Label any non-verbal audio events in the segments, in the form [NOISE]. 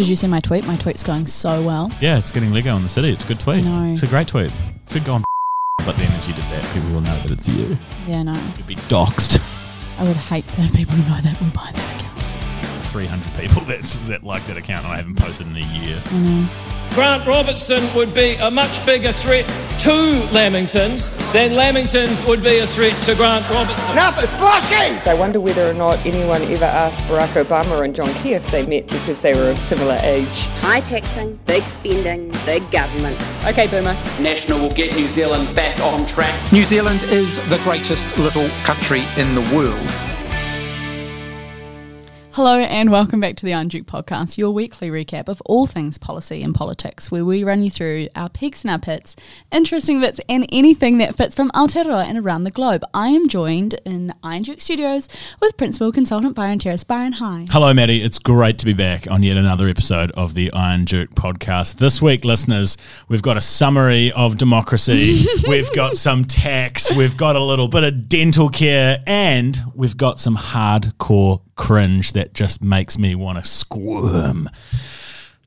Did you see my tweet? My tweet's going so well. Yeah, it's getting Lego in the city. It's a good tweet. Know. It's a great tweet. Should go on. But then if you did that, people will know that it's you. Yeah, no. You'd be doxxed. I would hate for people to know that we're buying that. 300 people [LAUGHS] that's, that like that account and I haven't posted in a year. I know. Grant Robertson would be a much bigger threat to Lamingtons than Lamingtons would be a threat to Grant Robertson. Nothing slushies! I wonder whether or not anyone ever asked Barack Obama and John Key if they met because they were of similar age. High taxing, big spending, big government. Okay, Boomer. National will get New Zealand back on track. New Zealand is the greatest little country in the world. Hello and welcome back to the Iron Duke podcast, your weekly recap of all things policy and politics, where we run you through our peaks and our pits, interesting bits, and anything that fits from Aotearoa and around the globe. I am joined in Iron Duke Studios with Principal Consultant Byron Terrace. Byron, hi. Hello, Maddie. It's great to be back on yet another episode of the Iron Duke podcast. This week, listeners, we've got a summary of democracy, [LAUGHS] we've got some tax, we've got a little bit of dental care, and we've got some hardcore cringe that just makes me want to squirm.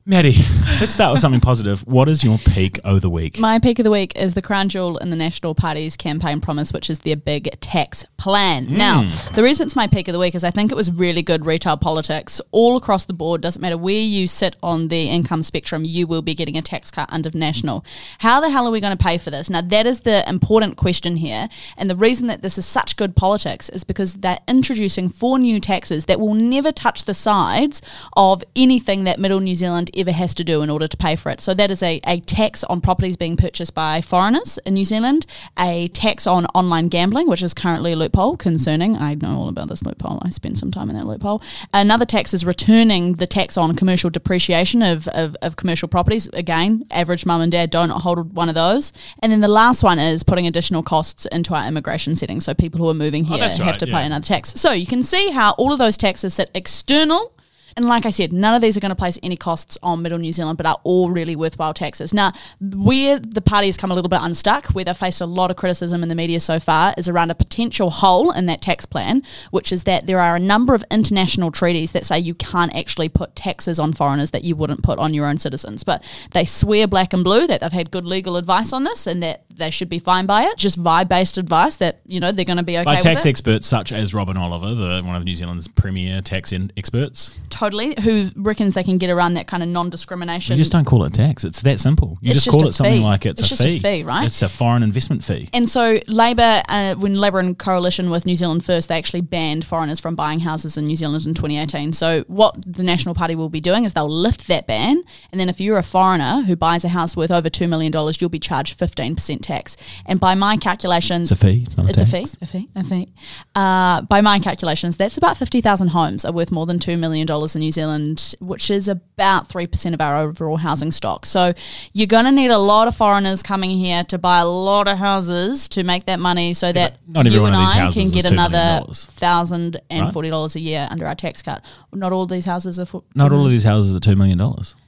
Maddie, let's start with something positive. What is your peak of the week? My peak of the week is the crown jewel in the National Party's campaign promise, which is their big tax plan. Mm. Now, the reason it's my peak of the week is I think it was really good retail politics all across the board. Doesn't matter where you sit on the income spectrum, you will be getting a tax cut under National. How the hell are we going to pay for this? Now, that is the important question here. And the reason that this is such good politics is because they're introducing four new taxes that will never touch the sides of anything that Middle New Zealand ever has to do in order to pay for it. So that is a, a tax on properties being purchased by foreigners in New Zealand, a tax on online gambling, which is currently a loophole concerning. I know all about this loophole. I spent some time in that loophole. Another tax is returning the tax on commercial depreciation of, of, of commercial properties. Again, average mum and dad don't hold one of those. And then the last one is putting additional costs into our immigration settings. So people who are moving oh, here that's have right, to pay yeah. another tax. So you can see how all of those taxes sit external and like I said, none of these are going to place any costs on Middle New Zealand, but are all really worthwhile taxes. Now, where the party has come a little bit unstuck, where they've faced a lot of criticism in the media so far, is around a potential hole in that tax plan, which is that there are a number of international treaties that say you can't actually put taxes on foreigners that you wouldn't put on your own citizens. But they swear black and blue that they've had good legal advice on this and that they should be fine by it. Just vibe based advice that, you know, they're going to be okay By tax experts such as Robin Oliver, the, one of New Zealand's premier tax in experts. totally, who reckons they can get around that kind of non discrimination. You just don't call it tax. It's that simple. You just, just call it something fee. like it's, It's a, just a fee. fee, right? It's a foreign investment fee. And so Labor, uh, when Labor in coalition with New Zealand First, they actually banned foreigners from buying houses in New Zealand in 2018. So what the National Party will be doing is they'll lift that ban, and then if you're a foreigner who buys a house worth over two million dollars, you'll be charged 15% tax. And by my calculations, It's a fee, a it's a fee, a fee, a fee. Uh, by my calculations, that's about 50,000 homes are worth more than two million dollars in New Zealand, which is about three percent of our overall housing stock. So you're going to need a lot of foreigners coming here to buy a lot of houses to make that money, so that not you and I can get another thousand and right? forty dollars a year under our tax cut. Not all these houses are for Not all of these houses are $2 million.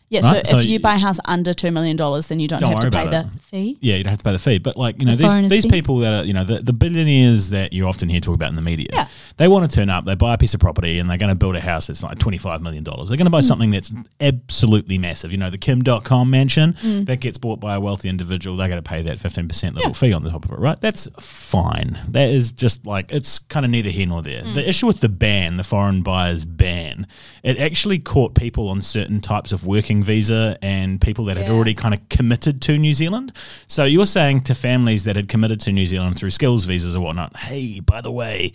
Yeah, right? so if you buy a house under two million dollars, then you don't, Don't have to pay the it. fee. Yeah, you don't have to pay the fee. But like, you know, The these these people that are, you know, the, the billionaires that you often hear talk about in the media, Yeah. they want to turn up, they buy a piece of property and they're going to build a house that's like $25 million. They're going to buy Hmm. something that's absolutely massive. You know, the Kim Dotcom mansion Hmm. that gets bought by a wealthy individual, they're going to pay that 15% little fee on the top of it, right? That's fine. That is just like, it's kind of neither here nor there. Hmm. The issue with the ban, the foreign buyers ban, it actually caught people on certain types of working visa and people that had already kind of committed to New Zealand. So you're saying to families that had committed to New Zealand through skills visas or whatnot, hey, by the way,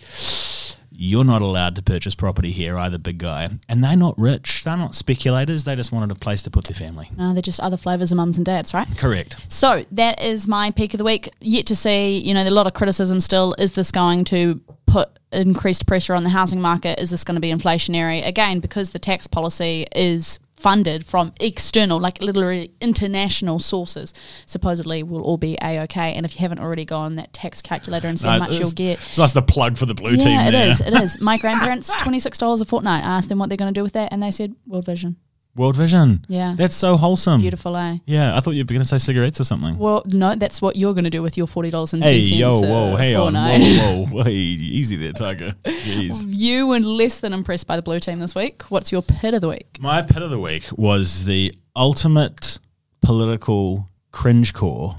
you're not allowed to purchase property here either, big guy. And they're not rich. They're not speculators. They just wanted a place to put their family. No, they're just other flavors of mums and dads, right? Correct. So that is my peak of the week. Yet to see, you know, a lot of criticism still. Is this going to put increased pressure on the housing market? Is this going to be inflationary? Again, because the tax policy is funded from external, like literally international sources, supposedly will all be a-okay. And if you haven't already gone that tax calculator and see how much you'll get. So that's the plug for the blue team Yeah, it is. It is. My grandparents, twenty six dollars a fortnight. I asked them what they're going to do with that, and they said World Vision. World Vision. Yeah. That's so wholesome. Beautiful, eh? Yeah, I thought you were going to say cigarettes or something. Well, no, that's what you're going to do with your forty dollars and ten Hey, cents. yo, whoa, hey on, fortnight. whoa, [LAUGHS] whoa, hey, easy there, Tiger. Jeez. You were less than impressed by the blue team this week. What's your pit of the week? My pit of the week was the ultimate political cringe core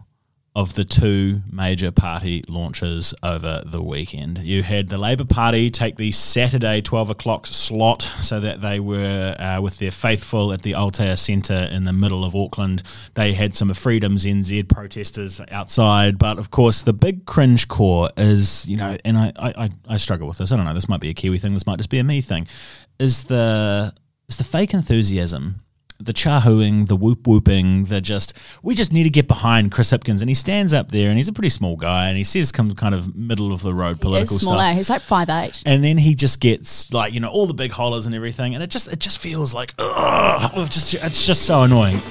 of the two major party launches over the weekend. You had the Labour Party take the Saturday 12 o'clock slot so that they were uh, with their faithful at the Aotea Centre in the middle of Auckland. They had some Freedoms NZ protesters outside, but of course, the big cringe core is, you know, and I, I, I- I struggle with this. I don't know, this might be a Kiwi thing, this might just be a me thing, is the, is the fake enthusiasm the chahooing, the whoop whooping, the just we just need to get behind Chris Hipkins, and he stands up there, and he's a pretty small guy, and he says some kind of middle of the road political He's stuff. He's like five eight. And then he just gets like you know all the big hollers and everything, and it just it just feels like ugh, just it's just so annoying.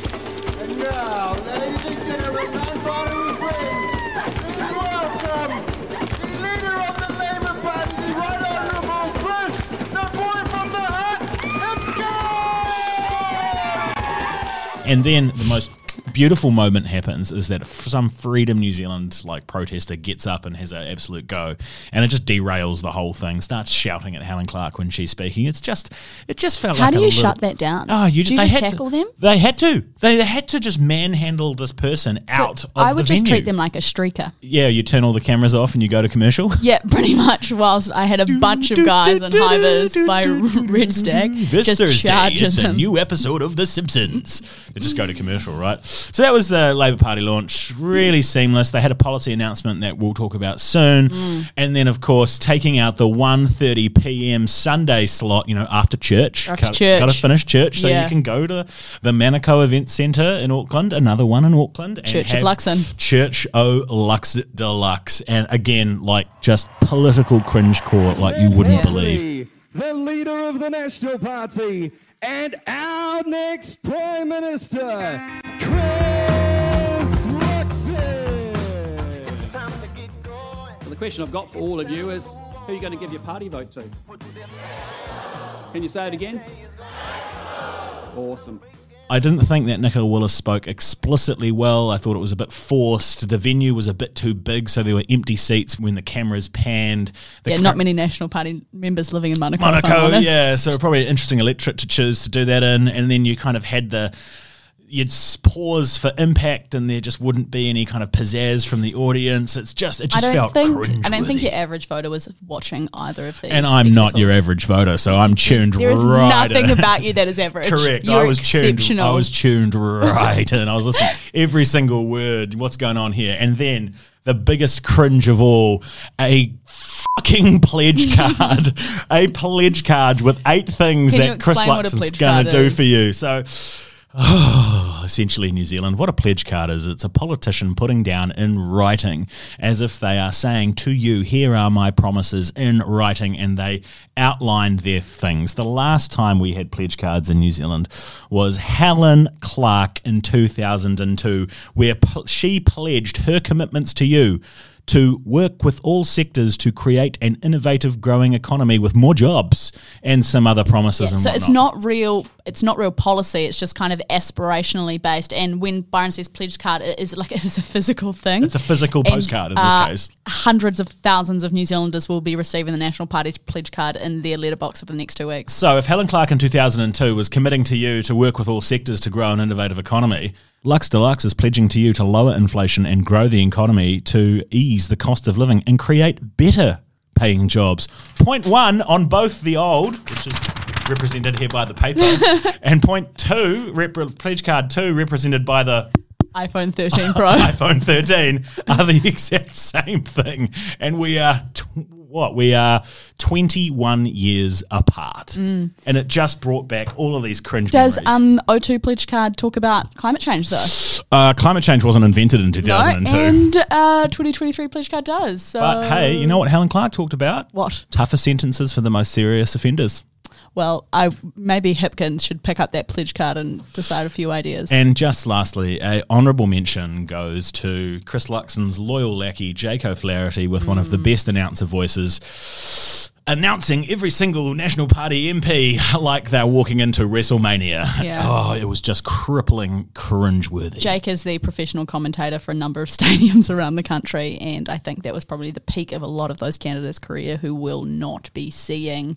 And then the most beautiful moment happens is that some Freedom New Zealand like protester gets up and has an absolute go, and it just derails the whole thing. Starts shouting at Helen Clark when she's speaking. It's just it just felt like How like do you little- shut that down? Oh, you just, you they just had tackle to, them? They had to. They, they had to just manhandle this person out of I would just venue. treat them like a streaker. Yeah, you turn all the cameras off and you go to commercial. [LAUGHS] Yeah, pretty much. Whilst I had a bunch of guys in high vis by [LAUGHS] Red Stag This just Thursday, it's a them. new episode of The Simpsons. they just go to commercial, right? So that was the Labour Party launch. Really seamless. They had a policy announcement that we'll talk about soon, Mm. and then of course taking out the 1.30 p.m. Sunday slot. You know, after church, After got, church. got to finish church so Yeah. you can go to the Manukau Event Centre in Auckland. Another one in Auckland. and Church of Luxon. Church O Lux Deluxe, and again, like just political cringe core, like you wouldn't believe. the leader of the National Party, and our next Prime Minister, question I've got for all of you is who are you going to give your party vote to? Can you say it again? Awesome. I didn't think that Nicola Willis spoke explicitly well. I thought it was a bit forced. The venue was a bit too big, so there were empty seats when the cameras panned. The yeah, cra- not many National Party members living in Manukau. if I'm Monaco, yeah. So probably an interesting electorate to choose to do that in, and then you kind of had the you'd pause for impact, and there just wouldn't be any kind of pizzazz from the audience. It's just it I just don't felt think cringe. I don't think your average voter was watching either of these. and I'm not your average voter, so I'm tuned There is right. nothing in. about you that is average. Correct. You're I was tuned. I was tuned right, and I was listening every single word. What's going on here? And then the biggest cringe of all: a fucking [LAUGHS] pledge card, a pledge card with eight things Can that Chris Luxon's going to do for you. So. [SIGHS] Essentially, New Zealand, what a pledge card is. It's a politician putting down in writing as if they are saying to you, Here are my promises in writing, and they outline their things. The last time we had pledge cards in New Zealand was Helen Clark in 2002, where she pledged her commitments to you to work with all sectors to create an innovative, growing economy with more jobs and some other promises. Yeah, so it's not real. It's not real policy. It's just kind of aspirationally based. And when Byron says pledge card, it is like [LAUGHS] it is a physical thing. It's a physical And, postcard in this uh, case. Hundreds of thousands of New Zealanders will be receiving the National Party's pledge card in their letterbox over the next two weeks. So, if Helen Clark in 2002 was committing to you to work with all sectors to grow an innovative economy, Lux Deluxe is pledging to you to lower inflation and grow the economy to ease the cost of living and create better paying jobs. Point one on both the old, which is represented here by the paper, [LAUGHS] and point two, rep- pledge card two, represented by the iPhone 13 Pro. [LAUGHS] iPhone 13 are the [LAUGHS] exact same thing. And we are, tw- what? We are 21 years apart. And it just brought back all of these cringe Mm. Does memories. um O2 pledge card talk about climate change though? uh, climate change wasn't invented in No, 2002. and uh, 2023 pledge card does. So but hey, you know what Helen Clark talked about? what? Tougher sentences for the most serious offenders. Well, I maybe Hipkins should pick up that pledge card and decide a few ideas. And just lastly, a honourable mention goes to Chris Luxon's loyal lackey, Jake O'Flaherty, with one of the mm. best announcer voices announcing every single National Party MP [LAUGHS] like they're walking into WrestleMania. [LAUGHS] Yeah. Oh, it was just crippling, cringeworthy. Jake is the professional commentator for a number of [LAUGHS] stadiums around the country, and I think that was probably the peak of a lot of those candidates' career who will not be seeing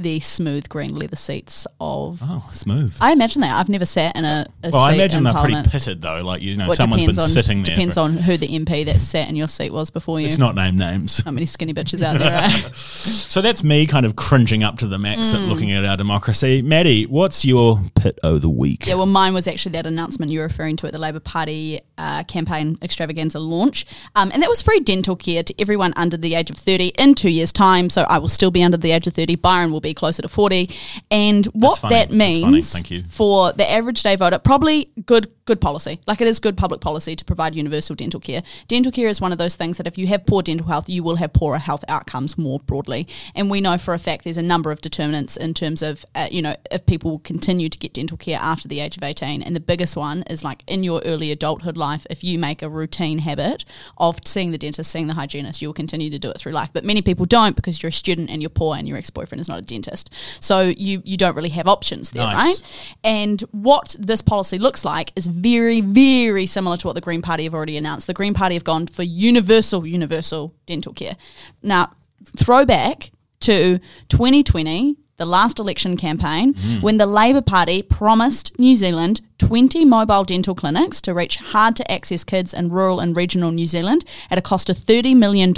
the smooth green leather seats of. Oh, smooth. I imagine that. I've never sat in a, a well, I imagine in they're Parliament. pretty pitted though. Like you know, Well, someone's been on, sitting there. Depends on who the MP that sat in your seat was before you. It's not name names. How many skinny bitches out there? So that's me kind of cringing up to the max Mm. at looking at our democracy. Maddie, what's your pit o' the week? Yeah, well, mine was actually that announcement you're referring to at the Labor Party uh, campaign extravaganza launch. Um, and that was free dental care to everyone under the age of 30 in two years' time. So I will still be under the age of 30. Byron will be closer to 40. And what funny. that That's funny. means Thank you. for the average day voter, probably good good policy. Like it is good public policy to provide universal dental care. Dental care is one of those things that if you have poor dental health, you will have poorer health outcomes more broadly. And we know for a fact there's a number of determinants in terms of, uh, you know, if people continue to get dental care after the age of 18. And the biggest one is like in your early adulthood life, if you make a routine habit of seeing the dentist, seeing the hygienist, you will continue to do it through life. But many people don't because you're a student and you're poor and your ex-boyfriend is not a dentist. So you, you don't really have options there, Nice. right? And what this policy looks like is very, very similar to what the Green Party have already announced. The Green Party have gone for universal, universal dental care. Now, throwback to 2020, the last election campaign, mm. when the Labor Party promised New Zealand 20 mobile dental clinics to reach hard to access kids in rural and regional New Zealand at a cost of $30 million.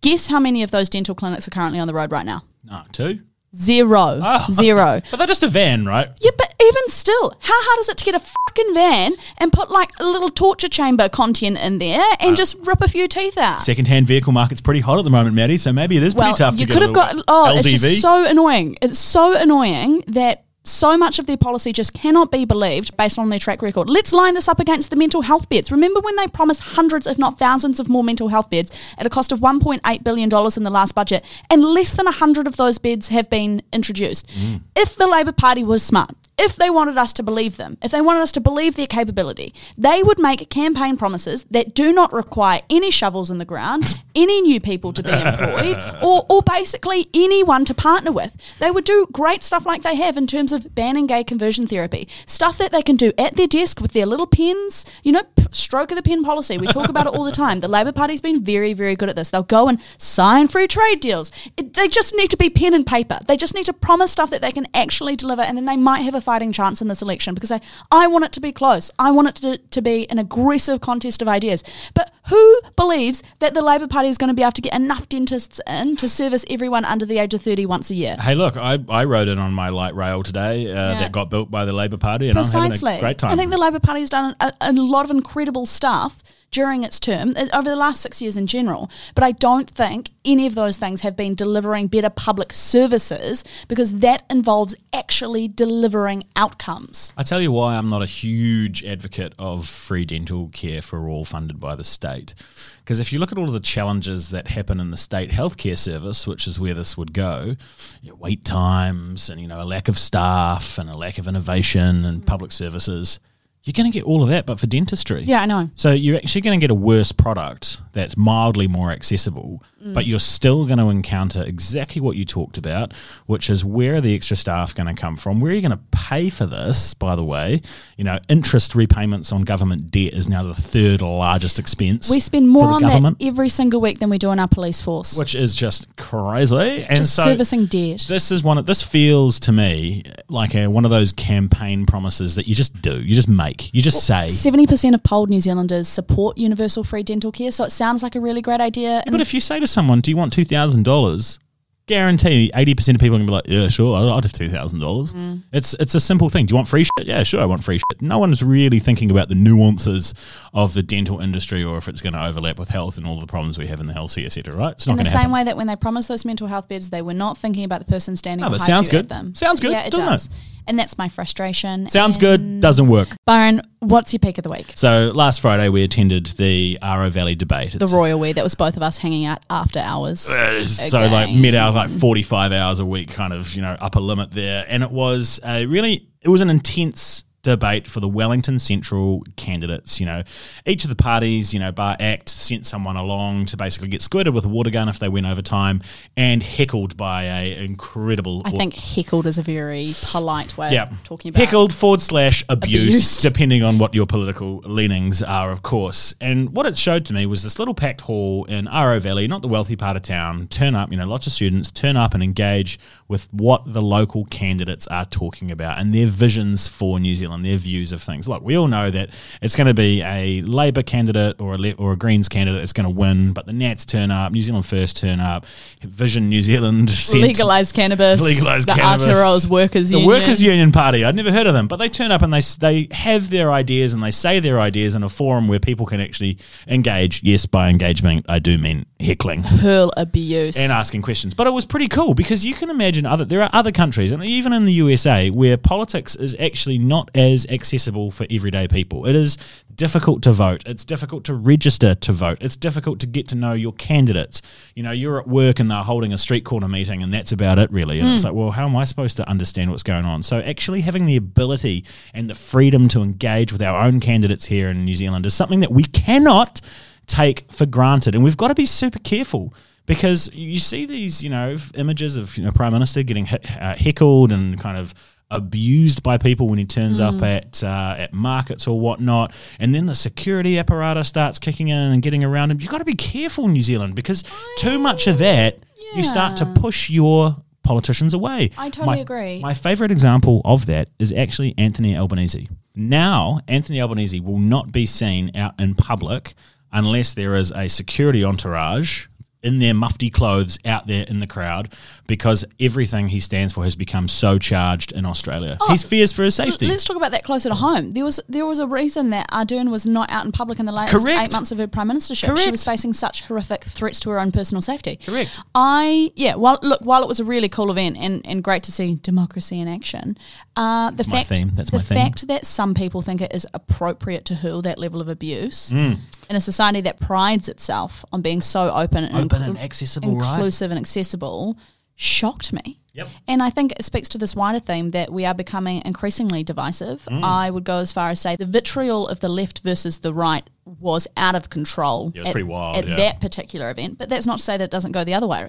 Guess how many of those dental clinics are currently on the road right now? No, two. Zero. Oh. [LAUGHS] Zero. [LAUGHS] But they're just a van, right? Yeah, but even still, how hard is it to get a fucking van and put like a little torture chamber content in there and uh. just rip a few teeth out? Second-hand vehicle market's pretty hot at the moment, Maddie. So maybe it is well, pretty tough. you to could get have little got. Oh, LDV. it's just so annoying. It's so annoying that so much of their policy just cannot be believed based on their track record. Let's line this up against the mental health beds. Remember when they promised hundreds, if not thousands, of more mental health beds at a cost of $1.8 billion in the last budget, and less than 100 of those beds have been introduced? Mm. If the Labor Party was smart, if they wanted us to believe them, if they wanted us to believe their capability, they would make campaign promises that do not require any shovels in the ground, [LAUGHS] any new people to be employed, [LAUGHS] or, or basically anyone to partner with. They would do great stuff like they have in terms of banning gay conversion therapy, stuff that they can do at their desk with their little pens, you know, p- stroke of the pen policy. We talk about it all the time. The Labor Party's been very, very good at this. They'll go and sign free trade deals. It, they just need to be pen and paper. They just need to promise stuff that they can actually deliver, and then they might have a fighting chance in this election because I, I want it to be close. I want it to, to be an aggressive contest of ideas. But who believes that the Labor Party is going to be able to get enough dentists in to service everyone under the age of 30 once a year? Hey, look, I, I rode in on my light rail today uh, Yeah. that got built by the Labor Party, and I'm having a great time. I think the Labor Party has done a, a lot of incredible stuff during its term uh, over the last six years in general. But I don't think any of those things have been delivering better public services because that involves actually delivering outcomes. I tell you why I'm not a huge advocate of free dental care for all funded by the state. Because if you look at all of the challenges that happen in the state healthcare service, which is where this would go, you know, wait times and you know a lack of staff and a lack of innovation and mm. public services, you're going to get all of that, but for dentistry. Yeah, I know. So you're actually going to get a worse product that's mildly more accessible, Mm. but you're still going to encounter exactly what you talked about, which is where are the extra staff going to come from? Where are you going to pay for this? By the way, you know, interest repayments on government debt is now the third largest expense. We spend more for the on government, that every single week than we do on our police force. which is just crazy. And Just so servicing debt. this is one. Of, this feels to me like a, one of those campaign promises that you just do, you just make, you just say. Seventy percent of polled New Zealanders support universal free dental care, so it sounds like a really great idea. But if you say to someone, "Do you want two thousand dollars?" Guarantee eighty percent of people are gonna be like, "Yeah, sure, I'd have two thousand dollars." Mm. It's it's a simple thing. Do you want free shit? Yeah, sure, I want free shit. No one's really thinking about the nuances of the dental industry or if it's going to overlap with health and all the problems we have in the health sector, right? It's not in the same happen. way that when they promised those mental health beds, they were not thinking about the person standing No, but sounds good. them. Sounds good, Yeah, it doesn't it? And that's my frustration. Sounds good, doesn't work. Byron, what's your pick of the week? So last Friday we attended the Aro Valley debate. The Royal We. That was both of us hanging out after hours. Uh, so like mid hour, like forty five hours a week, kind of you know upper limit there, and it was a really it was an intense debate for the Wellington Central candidates. You know, each of the parties, you know, bar ACT, sent someone along to basically get squirted with a water gun if they went over time and heckled by a incredible. I think heckled is a very polite way Yeah. of talking about Heckled forward slash abuse, Abused. [LAUGHS] depending on what your political leanings are, of course. And what it showed to me was this little packed hall in Aro Valley, not the wealthy part of town, turn up, you know, lots of students turn up and engage with what the local candidates are talking about and their visions for New Zealand, their views of things. Look, we all know that it's going to be a Labour candidate or a, Le- or a Greens candidate that's going to win, but the Nats turn up, New Zealand First turn up, Vision New Zealand [LAUGHS] sent- legalized cannabis, legalized the cannabis. Aotearoa's Workers the Union. Workers Union Party. I'd never heard of them, but they turn up and they they have their ideas and they say their ideas in a forum where people can actually engage. Yes, by engagement, I do mean heckling hurl abuse. and asking questions. But it was pretty cool because you can imagine other there are other countries and even in the USA where politics is actually not as accessible for everyday people. It is difficult to vote. It's difficult to register to vote. It's difficult to get to know your candidates. You know, you're at work and they're holding a street corner meeting and that's about it really. And it's hmm. like, well, how am I supposed to understand what's going on? So actually having the ability and the freedom to engage with our own candidates here in New Zealand is something that we cannot take for granted, and we've got to be super careful because you see these, you know, images of you know prime minister getting he- uh, heckled and kind of abused by people when he turns up at uh, at markets or whatnot, and then the security apparatus starts kicking in and getting around him. You've got to be careful, New Zealand, because too much of that, you start to push your politicians away. I totally My- agree. My favorite example of that is actually Anthony Albanese. Now, Anthony Albanese will not be seen out in public unless there is a security entourage in their mufti clothes out there in the crowd because everything he stands for has become so charged in Australia. He's fears for his safety. Let's talk about that closer to home. There was there was a reason that Ardern was not out in public in the last Correct. eight months of her prime ministership. She was facing such horrific threats to her own personal safety. Correct. I yeah. While look, while it was a really cool event and, and great to see democracy in action, uh, the my fact. That's the theme. fact that some people think it is appropriate to hurl that level of abuse Mm. In a society that prides itself on being so open and Open and inclu- accessible, right? inclusive and accessible, shocked me. Yep. And I think it speaks to this wider theme that we are becoming increasingly divisive. Mm. I would go as far as say the vitriol of the left versus the right was out of control. Yeah, it was at, pretty wild, at yeah. that particular event. But that's not to say that it doesn't go the other way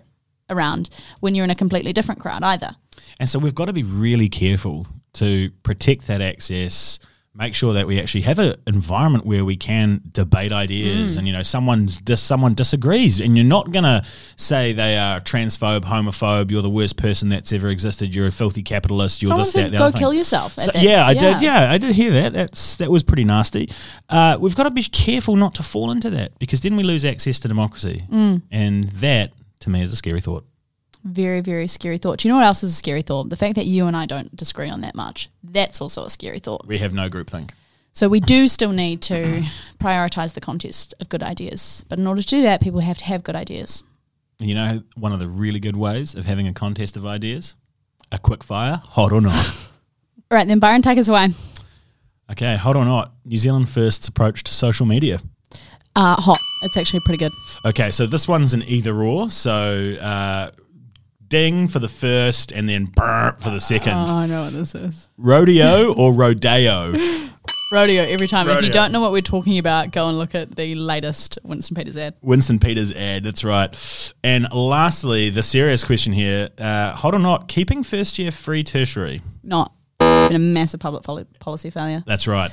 around when you're in a completely different crowd either. And so we've got to be really careful to protect that access. Make sure that we actually have an environment where we can debate ideas, and you know, someone dis- someone disagrees, and you're not gonna say they are transphobe, homophobe. You're the worst person that's ever existed. You're a filthy capitalist. You're Someone this, that, "Go other thing." kill yourself So- yeah, I yeah. did. Yeah, I did hear that. That's that was pretty nasty. Uh, we've got to be careful not to fall into that because then we lose access to democracy, Mm. and that to me is a scary thought. Very, very scary thought. Do you know what else is a scary thought? The fact that you and I don't disagree on that much. That's also a scary thought. We have no groupthink. So we do still need to [COUGHS] prioritize the contest of good ideas. But in order to do that, people have to have good ideas. You know, one of the really good ways of having a contest of ideas? A quick fire, hot or not. All [LAUGHS] [LAUGHS] right, then Byron, take us away. okay, hot or not. New Zealand First's approach to social media. Uh, hot. It's actually pretty good. Okay, so this one's an either or. So uh, ding for the first and then burp for the second. Oh, I know what this is. Rodeo or rodeo? [LAUGHS] Rodeo every time. If you don't know what we're talking about, go and look at the latest Winston Peters ad. Winston Peters ad, that's right. And lastly, the serious question here uh, hot or not, keeping first year free tertiary? Not. It's been a massive public policy failure. That's right.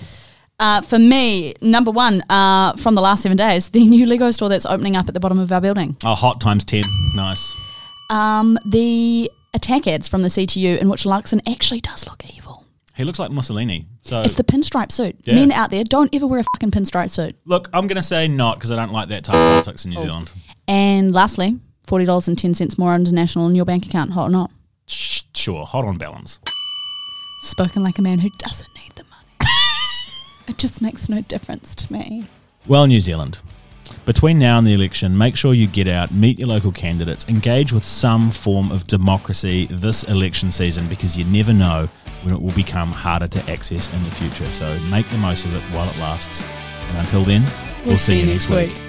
Uh, for me, number one, uh, from the last seven days, the [LAUGHS] new Lego store that's opening up at the bottom of our building. Oh, hot times 10. Nice. Um, the attack ads from the CTU in which Luxon actually does look evil. He looks like Mussolini. So It's the pinstripe suit. Yeah. Men out there, don't ever wear a fucking pinstripe suit. Look, I'm going to say not because I don't like that type of politics in New Zealand. And lastly, forty dollars and ten cents more international in your bank account, hot or not. Sure, hot on balance. Spoken like a man who doesn't need the money. [LAUGHS] it just makes no difference to me. Well, New Zealand, between now and the election, make sure you get out, meet your local candidates, engage with some form of democracy this election season because you never know when it will become harder to access in the future. So make the most of it while it lasts. And until then, we'll, see, you next week.